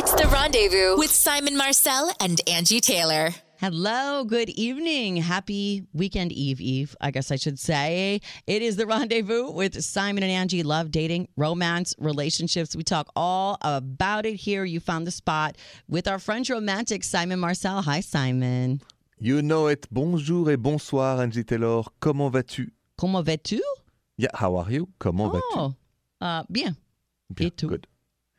It's the rendezvous with Simon Marcel and Angi Taylor. Hello, good evening. Happy weekend eve, Eve, I guess I should say. It is the rendezvous with Simon and Angi. Love, dating, romance, relationships. We talk all about it here. You found the spot with our French romantic, Simon Marcel. Hi, Simon. You know it. Bonjour et bonsoir, Angi Taylor. Comment vas-tu? Comment vas-tu? Yeah, how are you? Comment vas-tu? Oh, uh, bien. Bien, et tout. good.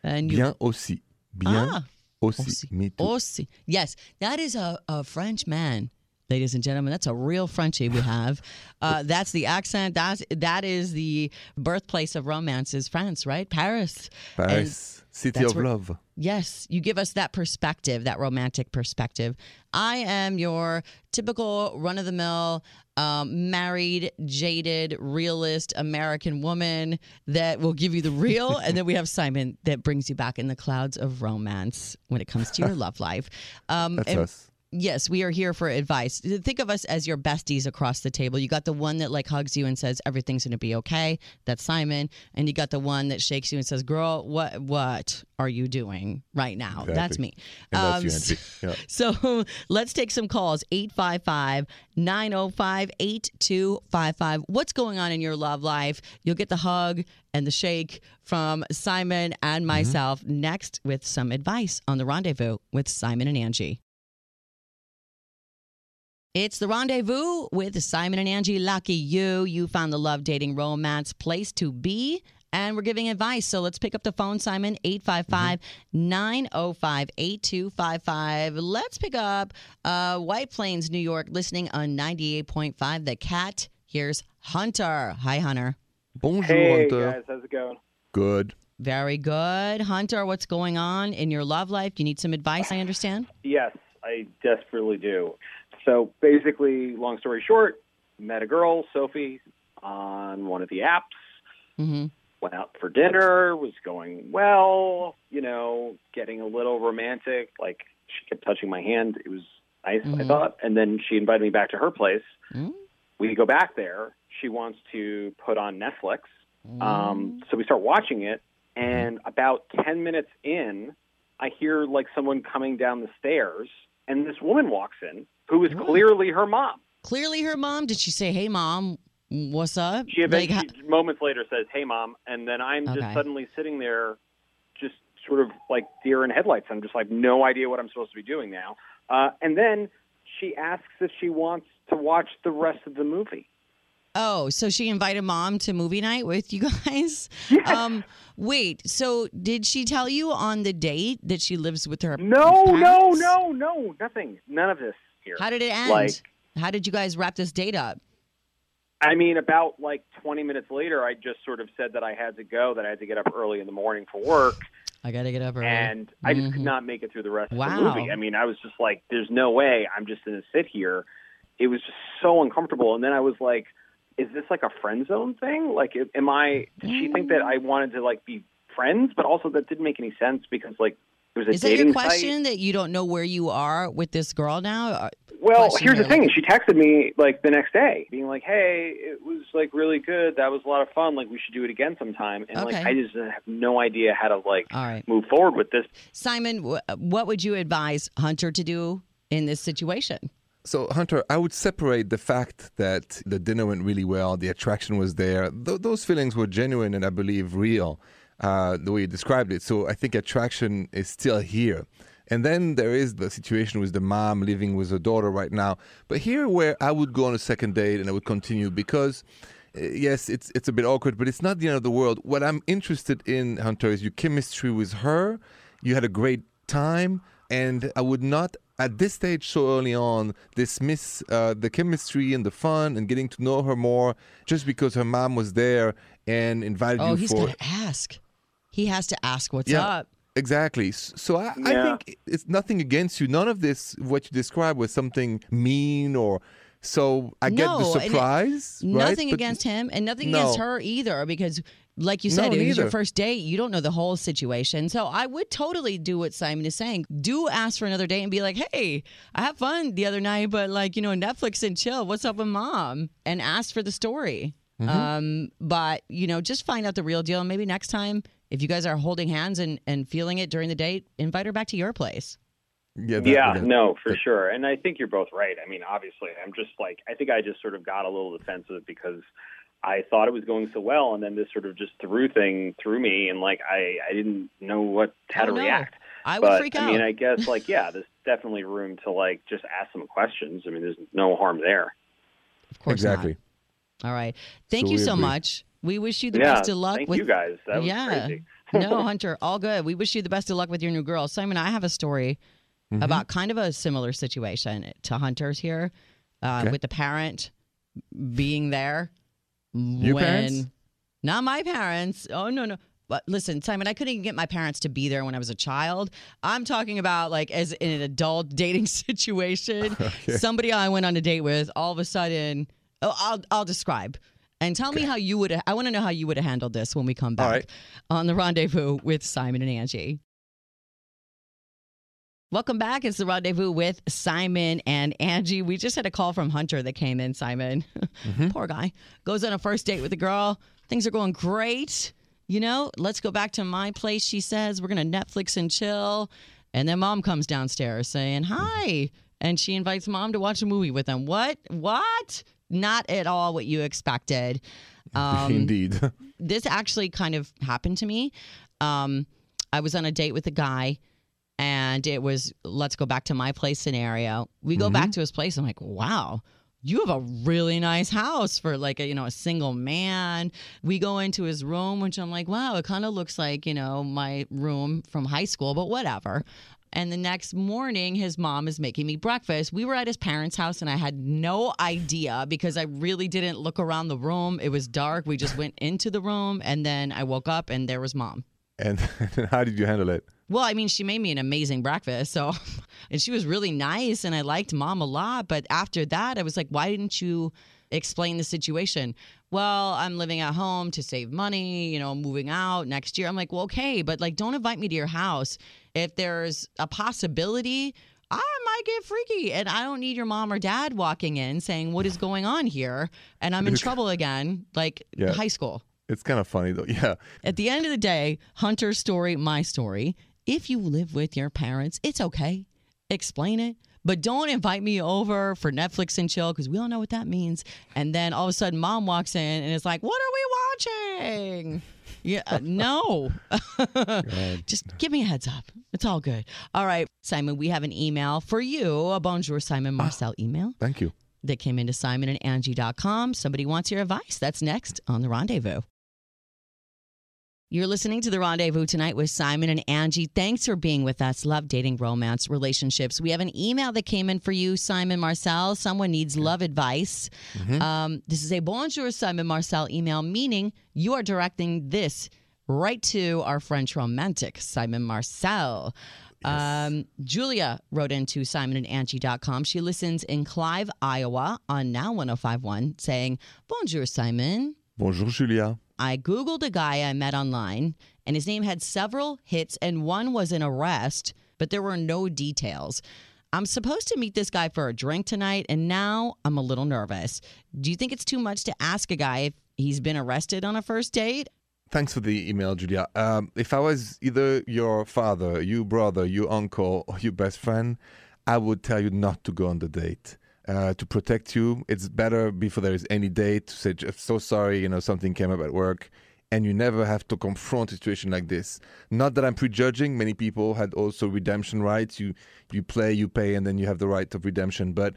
And you? Bien aussi. Bien Ah, aussi. aussi. Aussi. Yes, that is a, a French man, ladies and gentlemen. That's a real Frenchie we have. Uh, that's the accent. That's that is the birthplace of romance is France, right? Paris. And Paris, city of where- love. Yes, you give us that perspective, that romantic perspective. I am your typical run of the mill, um, married, jaded, realist American woman that will give you the real. and then we have Simon that brings you back in the clouds of romance when it comes to your love life. Um, That's and- us. Yes, we are here for advice. Think of us as your besties across the table. You got the one that like hugs you and says everything's going to be okay. That's Simon, and you got the one that shakes you and says, "Girl, what what are you doing right now?" That's me. That's Um, you, Angi. Yeah. So let's take some calls 855 905 8255. What's going on in your love life? You'll get the hug and the shake from Simon and myself next with some advice on the rendezvous with Simon and Angi. It's the rendezvous with Simon and Angi. Lucky you. You found the love, dating, romance place to be. And we're giving advice. So let's pick up the phone, Simon, 855 905 8255. Let's pick up uh, White Plains, New York, listening on 98.5. The cat. Here's Hunter. Hi, Hunter. Bonjour, Hey Hunter. guys, how's it going? Good. Very good. Hunter, what's going on in your love life? Do you need some advice, I understand. Yes, I desperately do. So basically, long story short, met a girl, Sophie, on one of the apps. hmm Went out for dinner, was going well, you know, getting a little romantic. Like she kept touching my hand. It was nice, I Mhm. thought. And then she invited me back to her place. Mm. We go back there. She wants to put on Netflix. Mm-hmm. Um, so we start watching it, and about 10 minutes in, I hear like someone coming down the stairs, and this woman walks in who is clearly her mom. Clearly, her mom. Did she say, "Hey, mom, what's up?" She Like, eventually, moments later, says, Hey, mom. And then I'm Okay. just suddenly sitting there, just sort of like deer in headlights. I'm just like, no idea what I'm supposed to be doing now. Uh, and then she asks if she wants to watch the rest of the movie. Oh, so she invited mom to movie night with you guys? Um, wait, so did she tell you on the date that she lives with her No, no, no, no, nothing. None of this here. How did it end? Like, How did you guys wrap this date up? I mean, about like 20 minutes later, I just sort of said that I had to go, that I had to get up early in the morning for work, I got to get up early. and I just Mhm. could not make it through the rest of the movie. I mean, I was just like, there's no way I'm just going to sit here. It was just so uncomfortable. And then I was like, is this like a friend zone thing? Like, am I, did she think that I wanted to like be friends, but also that didn't make any sense because like it was a Is that dating your site. question that you don't know where you are with this girl now? Uh, Well, question here's the thing. like- She texted me like the next day, being like, "Hey, it was like really good. That was a lot of fun. Like we should do it again sometime." And like I just have no idea how to like All right. move forward with this. Simon, wh- what would you advise Hunter to do in this situation? So, Hunter, I would separate the fact that the dinner went really well, the attraction was there. Th- those feelings were genuine and I believe real, uh, the way you described it. So, I think attraction is still here. And then there is the situation with the mom living with her daughter right now. But here, where I would go on a second date and I would continue because. uh, Yes, it's it's a bit awkward, but it's not the end of the world. What I'm interested in, Hunter, is your chemistry with her. You had a great time, and I would not, at this stage so early on, dismiss uh, the chemistry and the fun and getting to know her more just because her mom was there and invited Oh, you he's for. to ask. He has to ask what's Yeah. up. Exactly. So I, I think it's nothing against you. None of this, what you described, was something mean or. So I get the and it- surprise. right? Nothing But- against him and nothing No. against her either because like you No, said, it was your first date. You don't know the whole situation. So I would totally do what Simon is saying. Do ask for another date and be like, hey, I had fun the other night, but like, you know, Netflix and chill. What's up with mom? And ask for the story. Mm-hmm. Um, but, you know, just find out the real deal. And maybe next time if you guys are holding hands and, and feeling it during the date, invite her back to your place. Yeah, that- yeah, that- no, for that- sure. And I think you're both right. I mean, obviously, I'm just like, I think I just sort of got a little defensive because I thought it was going so well, and then this sort of just threw thing through me, and like I, I didn't know what how Oh, to no. react. I would but freak out. I out. mean, I guess like yeah, there's definitely room to like just ask some questions. I mean, there's no harm there. of course not. exactly. All right. Thank So you so agree. much. We wish you the yeah, best of luck thank with you guys. That was yeah. crazy. no, Hunter, all good. We wish you the best of luck with your new girl. Simon, I have a story Mm-hmm. about kind of a similar situation to Hunter's here uh, Okay. with the parent being there. Your when, parents? Not my parents. Oh, no, no. But listen, Simon, I couldn't even get my parents to be there when I was a child. I'm talking about like as in an adult dating situation. Somebody I went on a date with, all of a sudden, oh, I'll I'll describe. And tell me how you would. I want to know how you would have handled this when we come back right. on the rendezvous with Simon and Angi. Welcome back. It's the rendezvous with Simon and Angi. We just had a call from Hunter that came in, Simon. Mm-hmm. Poor guy. Goes on a first date with a girl. Things are going great. You know, let's go back to my place, she says. We're going to Netflix and chill. And then mom comes downstairs saying, Hi. And she invites mom to watch a movie with them. What? What? Not at all what you expected. Um, Indeed. this actually kind of happened to me. Um, I was on a date with a guy, and it was let's go back to my place scenario. We go back to his place. I'm like, wow. You have a really nice house for like a you know a single man. We go into his room, which I'm like, wow, it kind of looks like you know my room from high school, but whatever. And the next morning, his mom is making me breakfast. We were at his parents' house, and I had no idea because I really didn't look around the room. It was dark. We just went into the room, and then I woke up, and there was mom. and how did you handle it? Well, I mean, she made me an amazing breakfast. So, and she was really nice, and I liked mom a lot. But after that, I was like, why didn't you explain the situation? Well, I'm living at home to save money, you know, moving out next year. I'm like, well, okay, but like, don't invite me to your house. If there's a possibility, I might get freaky, and I don't need your mom or dad walking in saying, what is going on here? And I'm in trouble again, like Yeah. high school. It's kind of funny though. Yeah. At the end of the day, Hunter's story, my story. If you live with your parents, it's okay. Explain it. But don't invite me over for Netflix and chill because we all know what that means. And then all of a sudden, mom walks in and it's like, What are we watching? Yeah, uh, no. Just give me a heads up. It's all good. All right, Simon, we have an email for you, a Bonjour Simon Marcel email Thank you. that came into simonandangie.com. Somebody wants your advice. That's next on The Rendezvous. You're listening to The Rendezvous tonight with Simon and Angi. Thanks for being with us. Love dating, romance, relationships. We have an email that came in for you, Simon Marcel. Someone needs love advice. Um, this is a Bonjour Simon Marcel email, meaning you are directing this right to our French romantic, Simon Marcel. Um, Julia wrote into simonandangie.com. She listens in Clive, Iowa on Now 1051 saying, Bonjour, Simon. Bonjour, Julia. I Googled a guy I met online, and his name had several hits, and one was an arrest, but there were no details. I'm supposed to meet this guy for a drink tonight, and now I'm a little nervous. Do you think it's too much to ask a guy if he's been arrested on a first date? Thanks for the email, Julia. Um, if I was either your father, your brother, your uncle, or your best friend, I would tell you not to go on the date. Uh, to protect you, it's better before there is any date to say, so sorry, you know, something came up at work. And you never have to confront a situation like this. Not that I'm prejudging. Many people had also redemption rights. You you play, you pay, and then you have the right of redemption. But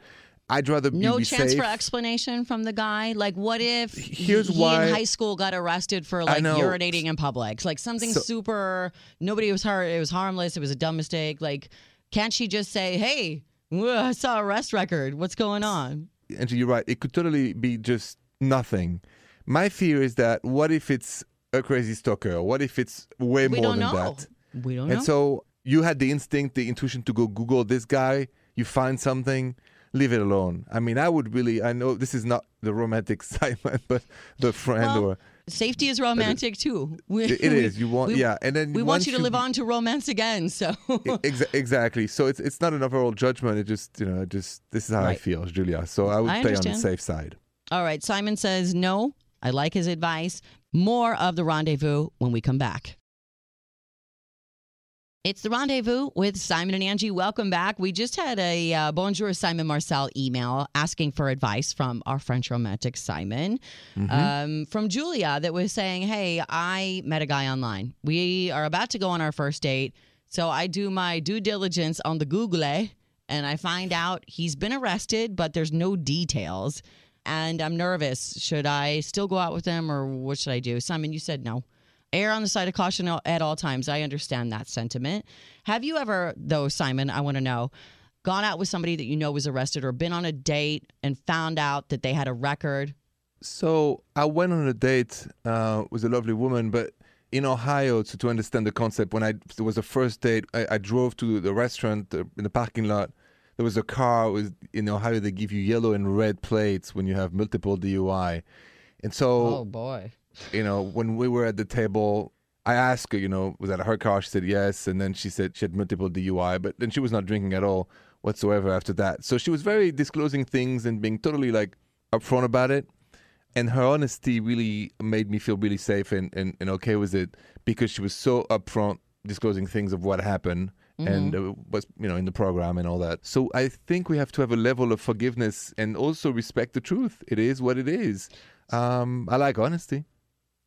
I'd rather No be chance safe. for explanation from the guy. Like, what if Here's he why- in high school got arrested for like urinating in public? Like something So- super. Nobody was hurt. It was harmless. It was a dumb mistake. Like, can't she just say, "Hey, I saw a arrest record. What's going on?" and you're right, it could totally be just nothing. My fear is that what if it's a crazy stalker? What if it's way We more than know. that? We don't know. And so you had the instinct, the intuition to go Google this guy, you find something, leave it alone. I mean, I would really, I know this is not the romantic side, but the friend Well, or. Safety is romantic too. We, It is. You want, we- yeah. And then We want you to live on to romance again. So Exa- exactly. So it's it's not an overall judgment. It just you know just this is how I feel, Julia. So I would I stay on the safe side. All right. Simon says no. I like his advice. More of the rendezvous when we come back. It's the rendezvous with Simon and Angi. Welcome back. We just had a uh, Bonjour Simon Marcel email asking for advice from our French romantic Simon um, from Julia that was saying, Hey, I met a guy online. We are about to go on our first date. So I do my due diligence on the Google and I find out he's been arrested, but there's no details. And I'm nervous. Should I still go out with him or what should I do? Simon, you said no err on the side of caution at all times. I understand that sentiment. Have you ever, though, Simon, I want to know, gone out with somebody that you know was arrested or been on a date and found out that they had a record? So I went on a date uh, with a lovely woman, but in Ohio, to, to understand the concept, when I it was the first date, I, I drove to the restaurant uh, in the parking lot. There was a car. It was in Ohio they give you yellow and red plates when you have multiple DUI, and so Oh, boy. You know, when we were at the table, I asked her, you know, was that her car? She said yes, and then she said she had multiple DUI, but then she was not drinking at all whatsoever after that. So she was very disclosing things and being totally like upfront about it. And her honesty really made me feel really safe and, and, and okay with it because she was so upfront disclosing things of what happened and uh, was you know in the program and all that. So I think we have to have a level of forgiveness and also respect the truth. It is what it is. Um, I like honesty.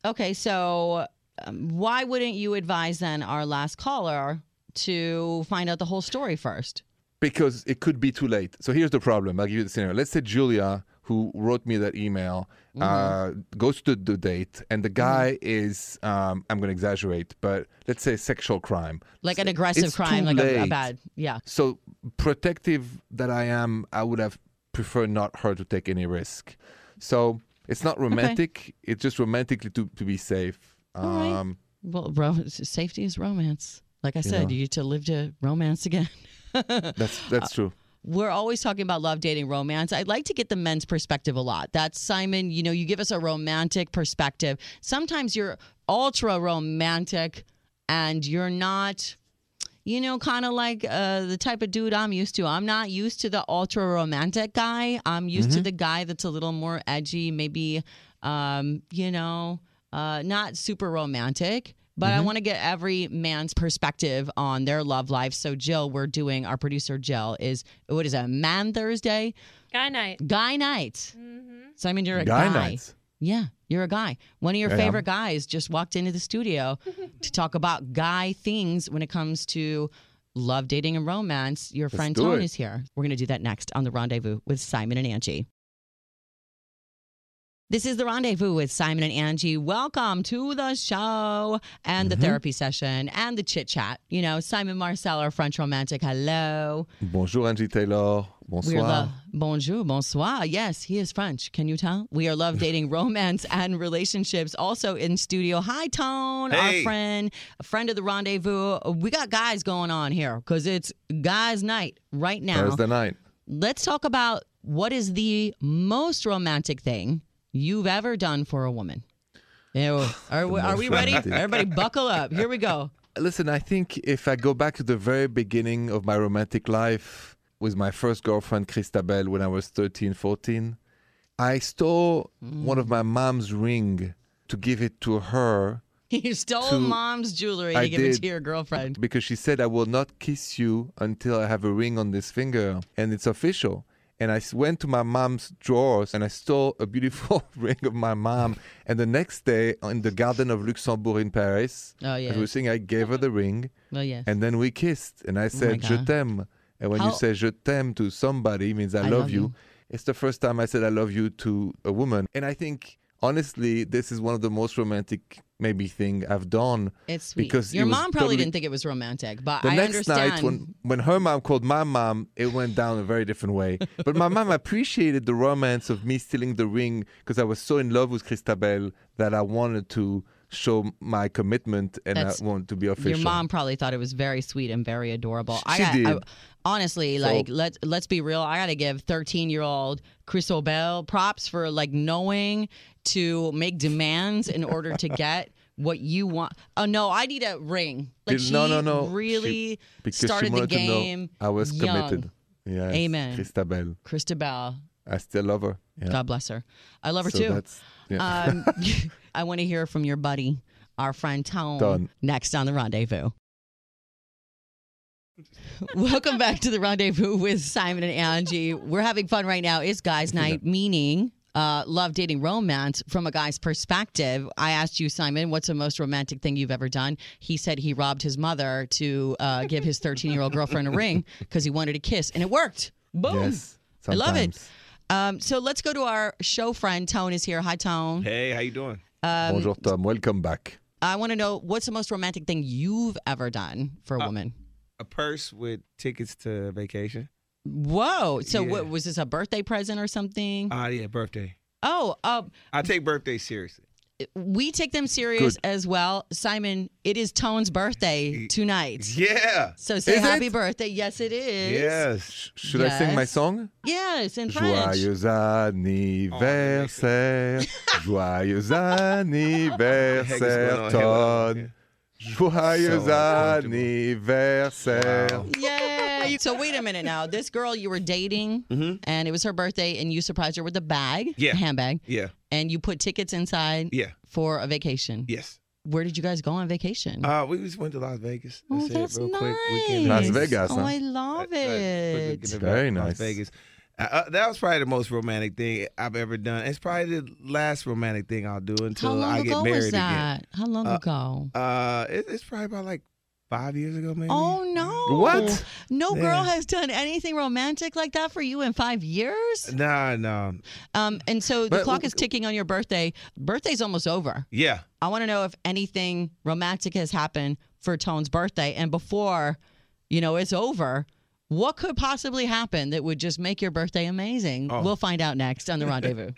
Okay, so um, why wouldn't you advise then our last caller to find out the whole story first? because it could be too late. So here's the problem. I'll give you the scenario. Let's say Julia, who wrote me that email, uh, goes to the date, and the guy is, um, I'm going to exaggerate, but let's say sexual crime. Like an aggressive It's crime, like a, a bad, yeah. So protective that I am, I would have preferred not her to take any risk. So it's not romantic. It's just romantically to, to be safe. All right. Um, Well, ro- safety is romance. Like I said, know. you to live to romance again. That's that's true. We're always talking about love, dating, romance. I'd like to get the men's perspective a lot. That's Simon, you know, you give us a romantic perspective. Sometimes you're ultra romantic and you're not, you know, kind of like uh, the type of dude I'm used to. I'm not used to the ultra romantic guy. I'm used to the guy that's a little more edgy, maybe, um, you know, uh, not super romantic. But I want to get every man's perspective on their love life. So, Jill, we're doing our producer, Jill, is what is it, Man Thursday? Guy night. Guy night. So, I mean, you're a Guy guy. nights. Yeah, you're a guy. One of your I am. favorite guys just walked into the studio to talk about guy things when it comes to love, dating, and romance. Your friend do Tone it. is here. We're going to do that next on The Rendezvous with Simon and Angi. This is The Rendezvous with Simon and Angi. Welcome to the show and the Mm-hmm. therapy session and the chit chat. You know, Simon Marcel, our French romantic. Hello. Bonjour, Angi Taylor. We're love. Bonjour, bonsoir. Yes, he is French. Can you tell? We are love, dating, romance, and relationships. Also in studio. Hi, Tone, our friend, a friend of the rendezvous. We got guys going on here because it's guys' night right now. Thursday night. Let's talk about what is the most romantic thing you've ever done for a woman. Ew. Are, we, are we ready? Everybody, buckle up. Here we go. Listen, I think if I go back to the very beginning of my romantic life with my first girlfriend, Christabel, when I was 13, 14, I stole mm. one of my mom's ring to give it to her You stole To- mom's jewelry to I give it to your girlfriend. because she said, I will not kiss you until I have a ring on this finger. And it's official. And I went to my mom's drawers and I stole a beautiful ring of my mom. And the next day, in the Garden of Luxembourg in Paris, Oh, yeah. as we were saying, I gave her the ring. Well, yes. And then we kissed, and I oh, said, "Je t'aime." And when How- you say "je t'aime" to somebody, it means I, I love, love you. you. It's the first time I said I love you to a woman, and I think honestly, this is one of the most romantic maybe thing I've done. It's sweet. because Your mom probably totally- didn't think it was romantic, but The I next understand. night, when when her mom called my mom, it went down a very different way. But my mom appreciated the romance of me stealing the ring because I was so in love with Christabel that I wanted to show my commitment and That's- I want to be official. your mom probably thought it was very sweet and very adorable. I She got, did. I, honestly, So- like let's let's be real. I got to give 13 year old Chris Chrisobel props for like knowing to make demands in order to get what you want. Oh no, I need a ring. Like she no, no, no. really She- started the wanted to know game. I was young. committed. Yes. Amen. Christabel. Christabel, I still love her. Yeah. God bless her. I love her so too. that's yeah. Um, I want to hear from your buddy, our friend Tone, Done. next on the rendezvous. Welcome back to the rendezvous with Simon and Angi. We're having fun right now. It's guys' night, meaning uh, love, dating, romance from a guy's perspective. I asked you, Simon, what's the most romantic thing you've ever done? He said he robbed his mother to uh, give his 13 year old girlfriend a ring because he wanted a kiss, and it worked. Boom. Yes. I love it. Sometimes. Um, so let's go to our show friend. Tone is here. Hi, Tone. Hey, how you doing? Um, Bonjour, Tom. Welcome back. I want to know what's the most romantic thing you've ever done for a Uh, woman? A purse with tickets to vacation. Whoa. So yeah. what was this a birthday present or something? Ah, yeah, birthday. oh, uh, I take birthdays seriously. We take them serious Good. as well. Simon, it is Tone's birthday tonight. Yeah. So say Is happy it? birthday. Yes, it is. Yes. Sh- should I sing my song? Yes, in French. Joyeux anniversaire, oh, joyeux anniversaire, Ton. Joyeux So uncomfortable. anniversaire. Wow. Yay. So wait a minute now. This girl you were dating, Mhm. and it was her birthday, and you surprised her with a bag, Yeah. a handbag, Yeah. and you put tickets inside Yeah. for a vacation. Yes. Where did you guys go on vacation? Uh, we just went to Las Vegas. oh, That's, that's real nice. quick. Las away. Vegas, Oh. I love Right, right. it. Quick, Very Las. Vegas. Uh, that was probably the most romantic thing I've ever done. It's probably the last romantic thing I'll do until I get married was again. that? How long Uh, ago? Uh, it, it's probably about like five years ago, maybe. Oh no! What? No girl has done anything romantic like that for you in five years. Nah, no. Um, and so the But- clock is ticking on your birthday. Birthday's almost over. Yeah. I want to know if anything romantic has happened for Tone's birthday, and before, you know, it's over. What could possibly happen that would just make your birthday amazing? Oh. We'll find out next on the rendezvous.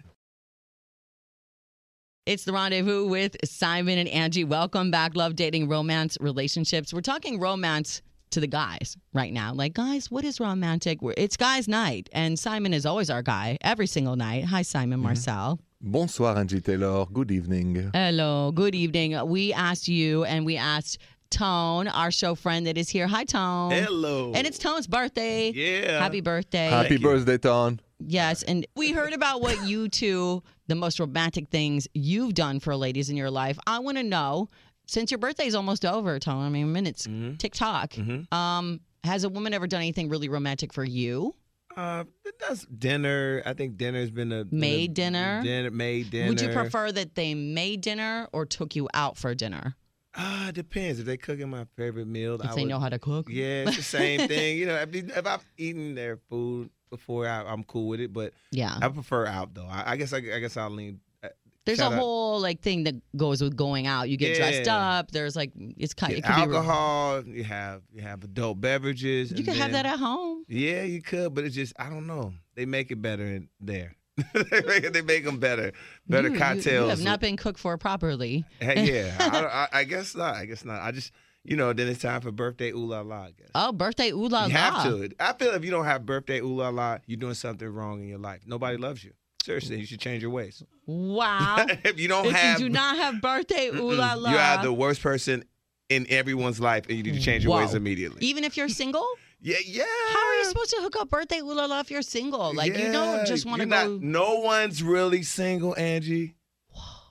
It's the rendezvous with Simon and Angi. Welcome back, love, dating, romance, relationships. We're talking romance to the guys right now. Like, guys, what is romantic? It's guys' night, and Simon is always our guy every single night. Hi, Simon mm-hmm. Marcel. Bonsoir, Angi Taylor. Good evening. Hello, good evening. We asked you, and we asked Tone, our show friend that is here. Hi, Tone. Hello. And it's Tone's birthday. Yeah. Happy birthday. Happy Thank you. birthday, Ton. Yes, and we heard about what you two, the most romantic things you've done for ladies in your life. I want to know, since your birthday's almost over, Tone. I mean, minutes, Mhm. TikTok. Mhm. Um, has a woman ever done anything really romantic for you? Uh, that's dinner. I think dinner's been a been a- Made dinner? Dinner made dinner. Would you prefer that they made dinner or took you out for dinner? Ah, it depends. If they cooking my favorite meal, If I they would, know how to cook? Yeah, it's the same thing. You know, if, if I've eaten their food before, I, I'm cool with it. But Yeah. I prefer out though. I, I guess I, I guess I'll lean. uh, There's a out- whole like thing that goes with going out. You get dressed up. There's like it's kind. get It alcohol. You have you have adult beverages. You and could have that at home. Yeah, you could, but it's just I don't know. They make it better in there. they, make them better, better mm, You- you- cocktails. You have not been cooked for properly. Hey, yeah, I, I, I guess not. I guess not. I just you know then it's time for birthday ooh la la. Oh, birthday ooh la la. you have to. I feel if you don't have birthday ooh la la, you're doing something wrong in your life. Nobody loves you. Seriously, you should change your ways. Wow. if you don't if have, you do not have birthday ooh la la, you are the worst person in everyone's life, and you need to change your ways immediately. even if you're single, Yeah, yeah. how are you supposed to hook up birthday ooh la la if you're single? Like you don't just want to you're go. not- No one's really single, Angi.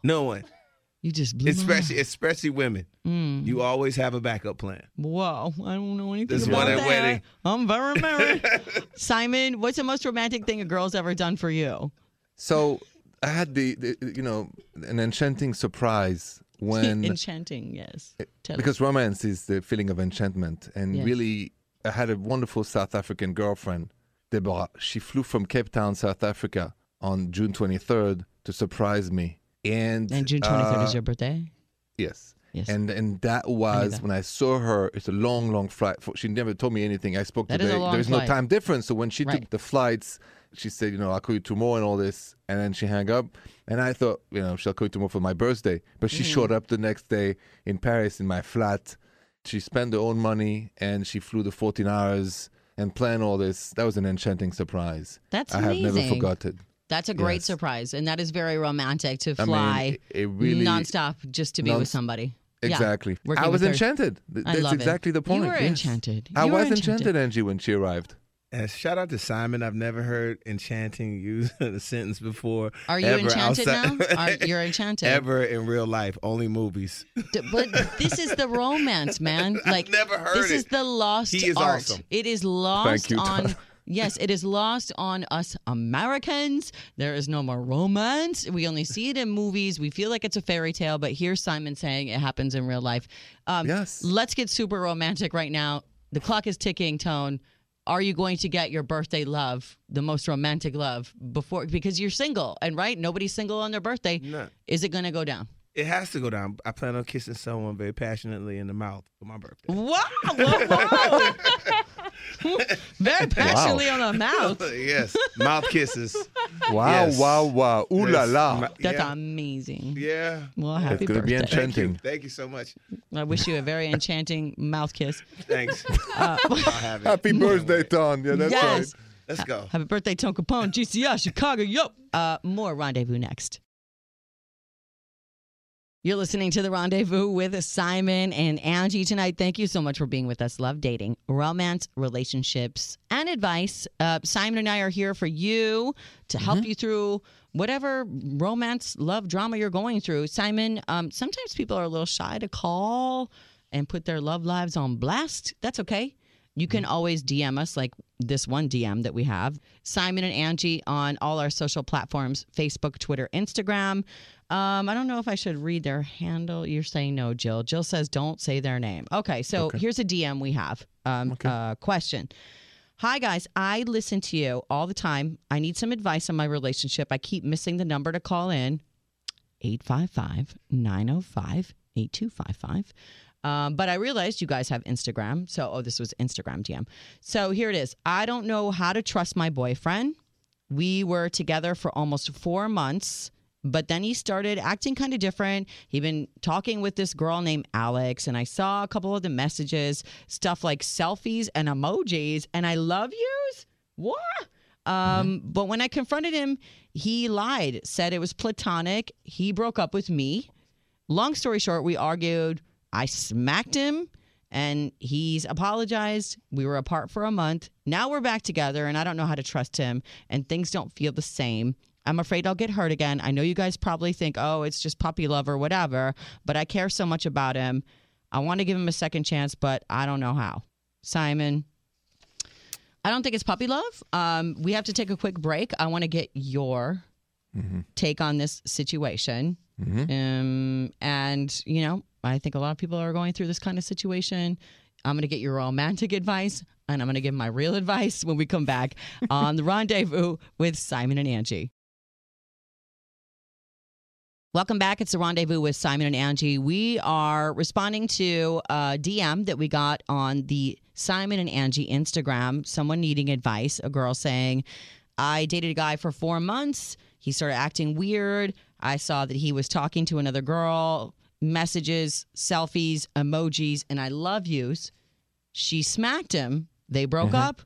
No one, you just blew my especially especially women. Mm. You always have a backup plan. Whoa, I don't know anything This about one at that. wedding. I'm very married. Simon, what's the most romantic thing a girl's ever done for you? So I had the, the you know, an enchanting surprise when Enchanting, yes. Tell us. because romance is the feeling of enchantment and Yes. really i had a wonderful south african girlfriend deborah she flew from cape town south africa on june 23rd to surprise me and and June 23rd uh, is your birthday? yes Yes. and and that was that. when I saw her. It's a long, long flight. She never told me anything. I spoke That to is a the. long There's no time difference. So when she Right. took the flights, she said, you know, I'll call you tomorrow and all this. And then she hung up. And I thought, you know, she'll call you tomorrow for my birthday. But she Mm-hmm. showed up the next day in Paris in my flat. She spent her own money and she flew the 14 hours and planned all this. That was an enchanting surprise. That's I have never forgotten. That's a great Yes. surprise, and that is very romantic to I fly mean, it, really nonstop just to be with somebody. Exactly. working I was enchanted. Th- I That's love it. exactly the You point. were yes. enchanted. I were was enchanted. enchanted, Angi, when she arrived. And shout out to Simon. I've never heard enchanting used in a sentence before. Are you ever enchanted outside- now? Are, you're enchanted. Ever in real life, only movies. D- But this is the romance, man. Like never heard this it. is the lost He is art. awesome. It is lost you, on Tom. Yes, it is lost on us Americans. There is no more romance. We only see it in movies. We feel like it's a fairy tale, but here's Simon saying it happens in real life. Um, Yes. Let's get super romantic right now. The clock is ticking, Tone. Are you going to get your birthday love, the most romantic love, before because you're single and right? Nobody's single on their birthday. No. Is it going to go down? It has to go down. I plan on kissing someone very passionately in the mouth for my birthday. Wow! Whoa, whoa. Very passionately on the mouth. yes, mouth kisses. Wow, Yes. wow, wow. Ooh la Yes. la. Ma- That's yeah. amazing. Yeah. Well, happy gonna be birthday. enchanting. Thank you. Thank you so much. I wish you a very enchanting mouth kiss. Thanks. Uh, have. Happy birthday, Ton. Yeah, that's yes. right. Let's go. Happy birthday, Tone Capone, GCI, Chicago. Yo. Uh, more rendezvous next. You're listening to the rendezvous with Simon and Angi tonight. Thank you so much for being with us. Love dating, romance, relationships, and advice. Uh, Simon and I are here for you to help you through whatever romance, love, drama you're going through. Simon, um, sometimes people are a little shy to call and put their love lives on blast. That's okay. You can always DM us, like this one DM that we have, Simon and Angi on all our social platforms Facebook, Twitter, Instagram. Um, I don't know if I should read their handle. You're saying no, Jill. Jill says don't say their name. Okay, so here's a DM we have. Um, uh, question. Hi, guys. I listen to you all the time. I need some advice on my relationship. I keep missing the number to call in 855 905 8255. Um, but I realized you guys have Instagram. So, oh, this was Instagram DM. So here it is. I don't know how to trust my boyfriend. We were together for almost four months, but then he started acting kind of different. He'd been talking with this girl named Alex, and I saw a couple of the messages, stuff like selfies and emojis, and I love yous. What? Um, But when I confronted him, he lied, said it was platonic. He broke up with me. Long story short, we argued. I smacked him and he's apologized. We were apart for a month. Now we're back together and I don't know how to trust him and things don't feel the same. I'm afraid I'll get hurt again. I know you guys probably think, oh, it's just puppy love or whatever, but I care so much about him. I want to give him a second chance, but I don't know how. Simon, I don't think it's puppy love. Um, we have to take a quick break. I want to get your take on this situation. Um, and, you know, I think a lot of people are going through this kind of situation. I'm going to get your romantic advice and I'm going to give my real advice when we come back on the rendezvous with Simon and Angi. Welcome back. It's the rendezvous with Simon and Angi. We are responding to a DM that we got on the Simon and Angi Instagram. Someone needing advice, a girl saying, I dated a guy for four months. He started acting weird. I saw that he was talking to another girl, messages, selfies, emojis, and I love yous. She smacked him. They broke uh-huh. up.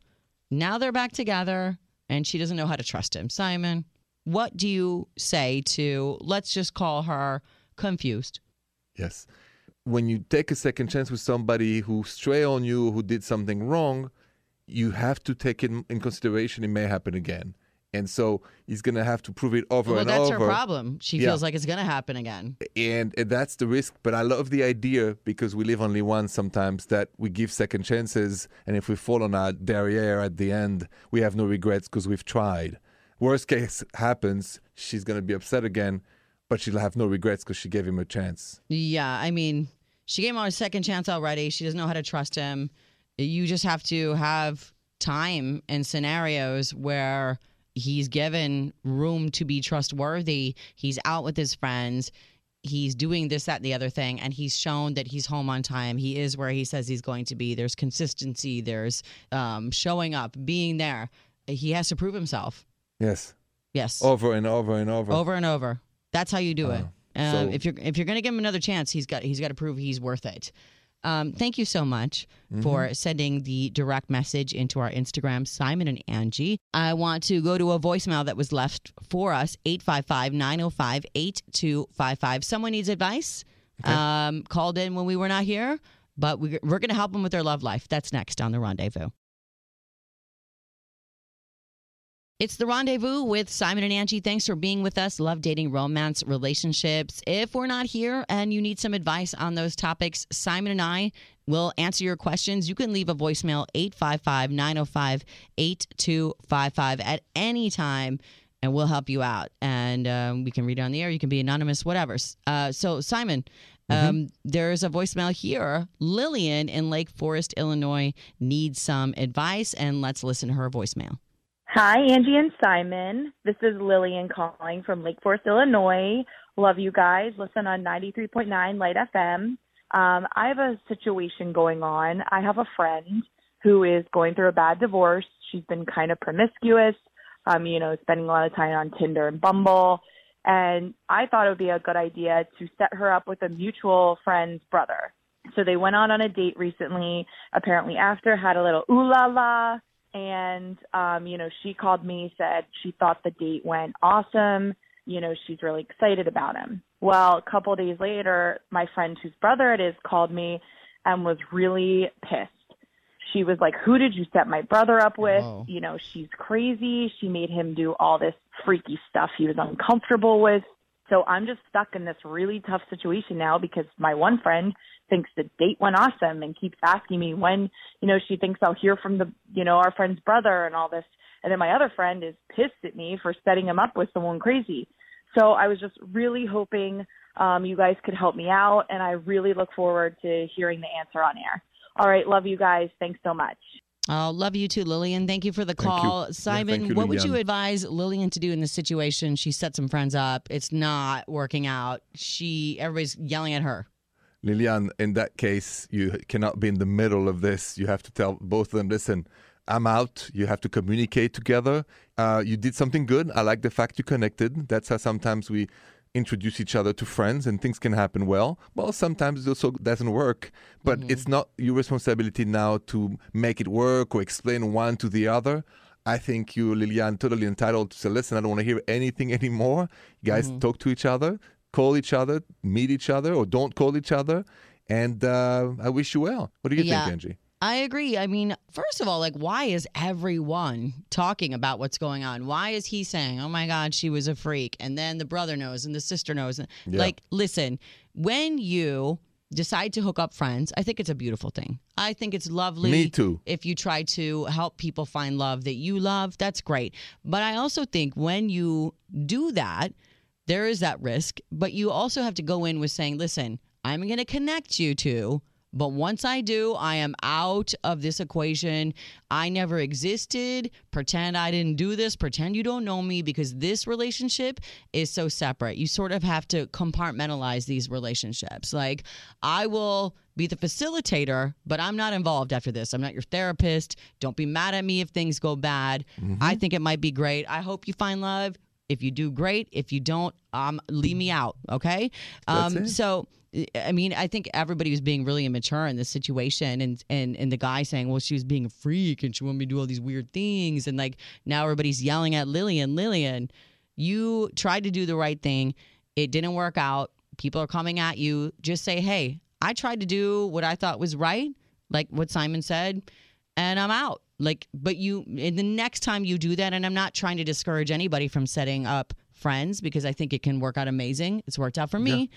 Now they're back together, and she doesn't know how to trust him. Simon, what do you say to, let's just call her confused? Yes. When you take a second chance with somebody who stray on you, who did something wrong, you have to take it in consideration it may happen again. And so he's going to have to prove it over well, and over. Well, that's her problem. She Yeah. feels like it's going to happen again. and, and that's the risk. But I love the idea because we live only once sometimes that we give second chances, and if we fall on our derriere at the end, we have no regrets because we've tried. Worst case happens, she's gonna be upset again, but she'll have no regrets because she gave him a chance. Yeah, I mean, she gave him a second chance already. She doesn't know how to trust him. You just have to have time and scenarios where he's given room to be trustworthy. He's out with his friends. He's doing this, that, and the other thing, and he's shown that he's home on time. He is where he says he's going to be. There's consistency. There's um, showing up, being there. He has to prove himself. Yes, Yes, over and over and over. over and over. That's how you do it. Um, so- if you're if you're going to give him another chance, he's got he's got to prove he's worth it. Um, thank you so much for sending the direct message into our Instagram, Simon and Angi. I want to go to a voicemail that was left for us, 855 905 8255. Someone needs advice. Um, called in when we were not here, but we, we're going to help them with their love life. That's next on the rendezvous. It's the rendezvous with Simon and Angi. Thanks for being with us. Love dating, romance, relationships. If we're not here and you need some advice on those topics, Simon and I will answer your questions. You can leave a voicemail 855 905 8255 at any time and we'll help you out. And um, we can read it on the air. You can be anonymous, whatever. Uh, so, Simon, um, there's a voicemail here. Lillian in Lake Forest, Illinois needs some advice, and let's listen to her voicemail. Hi, Angi and Simon. This is Lillian calling from Lake Forest, Illinois. Love you guys. Listen on 93.9 Light FM. Um, I have a situation going on. I have a friend who is going through a bad divorce. She's been kind of promiscuous, um, you know, spending a lot of time on Tinder and Bumble. And I thought it would be a good idea to set her up with a mutual friend's brother. So they went out on a date recently, apparently after, had a little ooh la la and um you know she called me said she thought the date went awesome. You know she's really excited about him. Well a couple of days later my friend whose brother it is called me and was really pissed. She was like who did you set my brother up with? You know she's crazy. She made him do all this freaky stuff he was uncomfortable with so i'm just stuck in this really tough situation now because my one friend thinks the date went awesome and keeps asking me when, you know, she thinks I'll hear from the, you know, our friend's brother and all this. And then my other friend is pissed at me for setting him up with someone crazy. So I was just really hoping um, you guys could help me out, and I really look forward to hearing the answer on air. All right, love you guys. Thanks so much. Oh, love you too, Lillian. Thank you for the call. Yeah, Simon, thank you, what would you advise Lillian to do in this situation? She set some friends up. It's not working out. She everybody's yelling at her. Lillian, in that case, you cannot be in the middle of this. You have to tell both of them, listen, I'm out. You have to communicate together. Uh, you did something good. I like the fact you connected. That's how sometimes we introduce each other to friends and things can happen well. Well, sometimes it also doesn't work, but it's not your responsibility now to make it work or explain one to the other. I think you, Lillian, totally entitled to say, listen, I don't want to hear anything anymore. You guys talk to each other, call each other, meet each other, or don't call each other. And uh, I wish you well. What do you Yeah. think, Angi? I agree. I mean, first of all, like, why is everyone talking about what's going on? Why is he saying, oh my God, she was a freak? And then the brother knows and the sister knows. Yeah. Like, listen, when you decide to hook up friends, I think it's a beautiful thing. I think it's lovely. Me too. If you try to help people find love that you love, that's great. But I also think when you do that, there is that risk, but you also have to go in with saying, listen, I'm going to connect you to, but once I do, I am out of this equation. I never existed. Pretend I didn't do this. Pretend you don't know me because this relationship is so separate. You sort of have to compartmentalize these relationships. Like, I will be the facilitator, but I'm not involved after this. I'm not your therapist. Don't be mad at me if things go bad. I think it might be great. I hope you find love. If you do, great. If you don't, um, leave me out. Okay. That's Um, it. so, I mean, I think everybody was being really immature in this situation, and and and the guy saying, "Well, she was being a freak, and she wanted me to do all these weird things," and like now everybody's yelling at Lillian. Lillian, you tried to do the right thing. It didn't work out. People are coming at you. Just say, "Hey, I tried to do what I thought was right, like what Simon said, and I'm out." Like, but you, and the next time you do that, and I'm not trying to discourage anybody from setting up friends because I think it can work out amazing. It's worked out for me.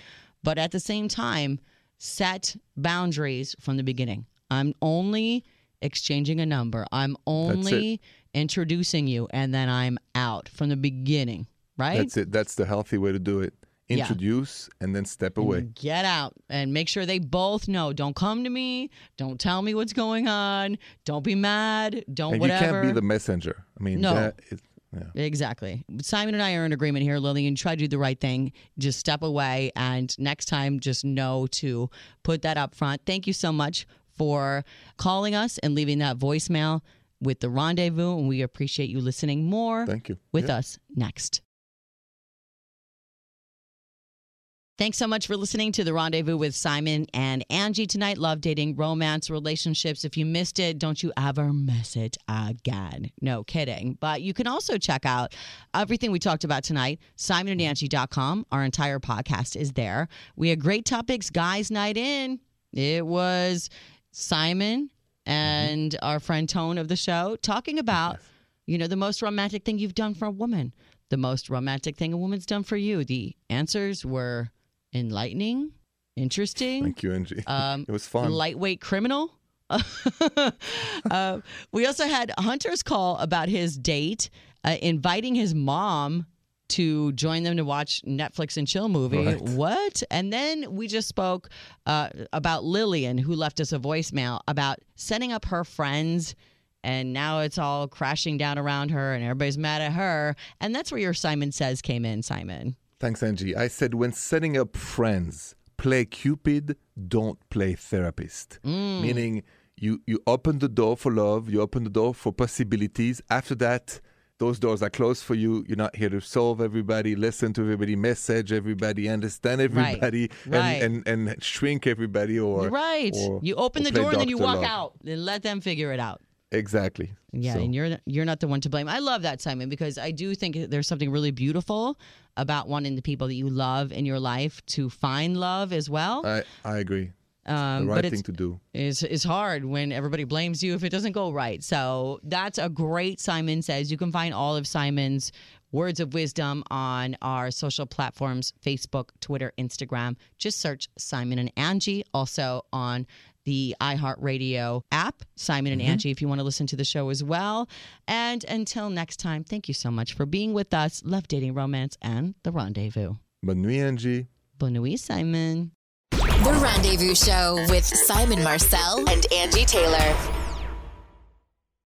But at the same time, set boundaries from the beginning. I'm only exchanging a number. I'm only introducing you, and then I'm out from the beginning, right? That's it. That's the healthy way to do it. Yeah. Introduce and then step away. Get out and make sure they both know. Don't come to me. Don't tell me what's going on. Don't be mad. Don't And whatever. you can't be the messenger. I mean, No. is, yeah. Exactly. Simon and I are in agreement here, Lillian. Try to do the right thing. Just step away. And next time, just know to put that up front. Thank you so much for calling us and leaving that voicemail with the rendezvous. And we appreciate you listening more Thank you. with Yeah. us next. Thanks so much for listening to the rendezvous with Simon and Angi tonight. Love dating, romance, relationships. If you missed it, don't you ever miss it again. No kidding. But you can also check out everything we talked about tonight, simonandangie.com. Our entire podcast is there. We had great topics, guys' night in. It was Simon mm-hmm. and our friend Tone of the show talking about you know, the most romantic thing you've done for a woman, the most romantic thing a woman's done for you. The answers were enlightening, interesting. Thank you, Angi. Um, it was fun. Lightweight criminal. uh, we also had Hunter's call about his date, uh, inviting his mom to join them to watch Netflix and chill movie. Right. What? And then we just spoke uh, about Lillian, who left us a voicemail about setting up her friends. And now it's all crashing down around her, and everybody's mad at her. And that's where your Simon Says came in, Simon. Thanks, Angi. I said when setting up friends, play Cupid, don't play therapist. Mm. Meaning you you open the door for love, you open the door for possibilities. After that, those doors are closed for you. You're not here to solve everybody, listen to everybody, message everybody, understand Right. everybody, Right. And, and and shrink everybody or right. or- you open the door and then you walk Love. out. and let them figure it out. Exactly. Yeah, So- and you're you're not the one to blame. I love that, Simon, because I do think there's something really beautiful about wanting the people that you love in your life to find love as well. I, I agree. Um, the right it's thing to do. is is hard when everybody blames you if it doesn't go right. So that's a great Simon says. You can find all of Simon's words of wisdom on our social platforms Facebook, Twitter, Instagram. Just search Simon and Angi. Also on the iHeartRadio app, Simon and mm-hmm. Angi, if you want to listen to the show as well. And until next time, thank you so much for being with us. Love dating, romance, and the rendezvous. Bonne nuit, Angi. Bonne nuit, Simon. The Rendezvous Show with Simon Marcel and Angi Taylor.